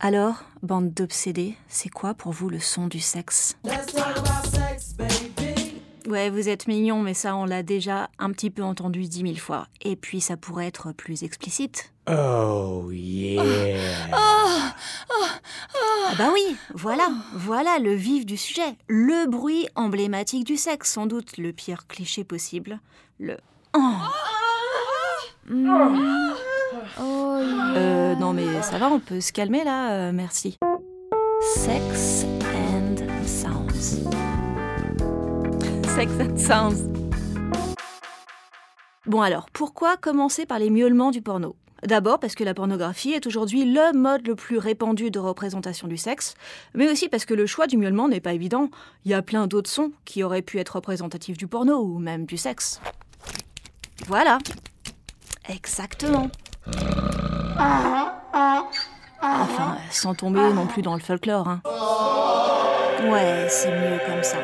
Alors, bande d'obsédés, c'est quoi pour vous le son du sexe? Ouais, vous êtes mignon, mais ça, on l'a déjà un petit peu entendu dix mille fois. Et puis, ça pourrait être plus explicite. Oh yeah. Ah bah oui, voilà, voilà le vif du sujet. Le bruit emblématique du sexe, sans doute le pire cliché possible. Le oh. Non mais ça va, on peut se calmer là, euh, merci. Sex and Sounds. Sex and Sounds. Bon alors, pourquoi commencer par les miaulements du porno? D'abord parce que la pornographie est aujourd'hui le mode le plus répandu de représentation du sexe, mais aussi parce que le choix du miaulement n'est pas évident. Il y a plein d'autres sons qui auraient pu être représentatifs du porno ou même du sexe. Voilà. Exactement. Enfin, sans tomber non plus dans le folklore. Hein. Ouais, c'est mieux comme ça.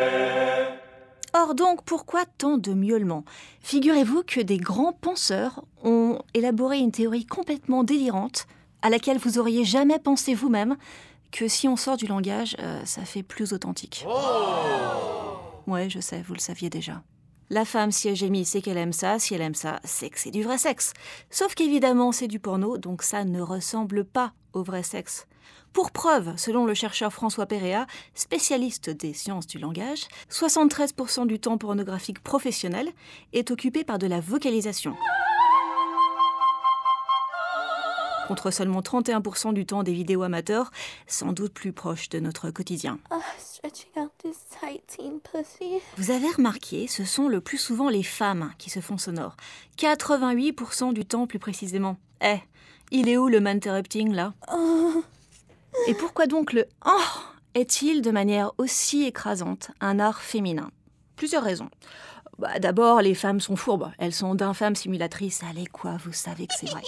Or donc, pourquoi tant de miaulements? Figurez-vous que des grands penseurs ont élaboré une théorie complètement délirante, à laquelle vous auriez jamais pensé vous-même, que si on sort du langage, euh, ça fait plus authentique. Ouais, je sais, vous le saviez déjà. La femme, si elle gémit, c'est qu'elle aime ça. Si elle aime ça, c'est que c'est du vrai sexe. Sauf qu'évidemment, c'est du porno, donc ça ne ressemble pas au vrai sexe. Pour preuve, selon le chercheur François Péréa, spécialiste des sciences du langage, 73% du temps pornographique professionnel est occupé par de la vocalisation. Contre seulement 31% du temps des vidéos amateurs, sans doute plus proche de notre quotidien. Uh, Vous avez remarqué, ce sont le plus souvent les femmes qui se font sonores. 88% du temps plus précisément. Eh, il est où le interrupting là? Et pourquoi donc le oh est-il de manière aussi écrasante un art féminin? Plusieurs raisons. Bah, D'abord, les femmes sont fourbes. Elles sont d'infâmes simulatrices. Allez quoi, vous savez que c'est vrai.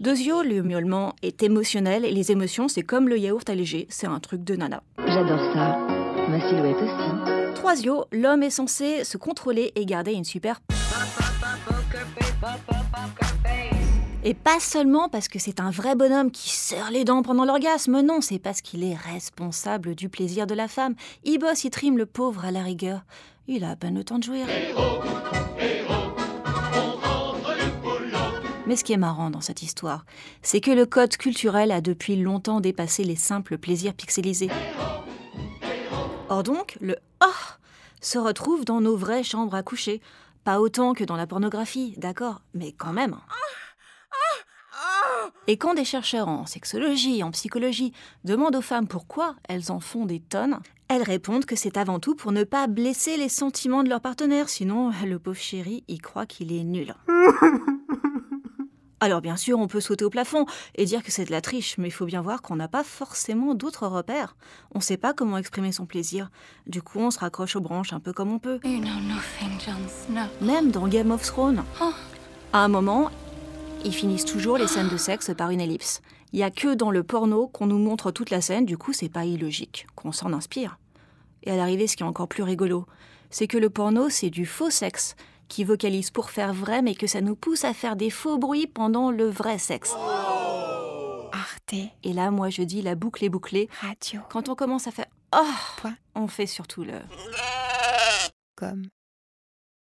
Deuxièmement, le miaulement est émotionnel et les émotions, c'est comme le yaourt allégé, c'est un truc de nana. J'adore ça. Ma silhouette aussi. Troisièmement, l'homme est censé se contrôler et garder une super Et pas seulement parce que c'est un vrai bonhomme qui serre les dents pendant l'orgasme, non, c'est parce qu'il est responsable du plaisir de la femme. Il bosse, il trime le pauvre à la rigueur. Il a à peine le temps de jouir. Mais ce qui est marrant dans cette histoire, c'est que le code culturel a depuis longtemps dépassé les simples plaisirs pixelisés. Or donc, le oh se retrouve dans nos vraies chambres à coucher. Pas autant que dans la pornographie, d'accord, mais quand même. Et quand des chercheurs en sexologie, en psychologie, demandent aux femmes pourquoi elles en font des tonnes, elles répondent que c'est avant tout pour ne pas blesser les sentiments de leur partenaire, sinon le pauvre chéri y croit qu'il est nul. Alors bien sûr, on peut sauter au plafond et dire que c'est de la triche, mais il faut bien voir qu'on n'a pas forcément d'autres repères. On ne sait pas comment exprimer son plaisir. Du coup, on se raccroche aux branches un peu comme on peut. You know nothing, Jon Snow. Même dans Game of Thrones. Oh. À un moment, ils finissent toujours les scènes de sexe par une ellipse. Il y a que dans le porno qu'on nous montre toute la scène, du coup c'est pas illogique, qu'on s'en inspire. Et à l'arrivée, ce qui est encore plus rigolo, c'est que le porno c'est du faux sexe, qui vocalise pour faire vrai, mais que ça nous pousse à faire des faux bruits pendant le vrai sexe. Arte Et là, moi je dis la boucle est bouclée. Radio. Quand on commence à faire oh, Point. on fait surtout le Comme.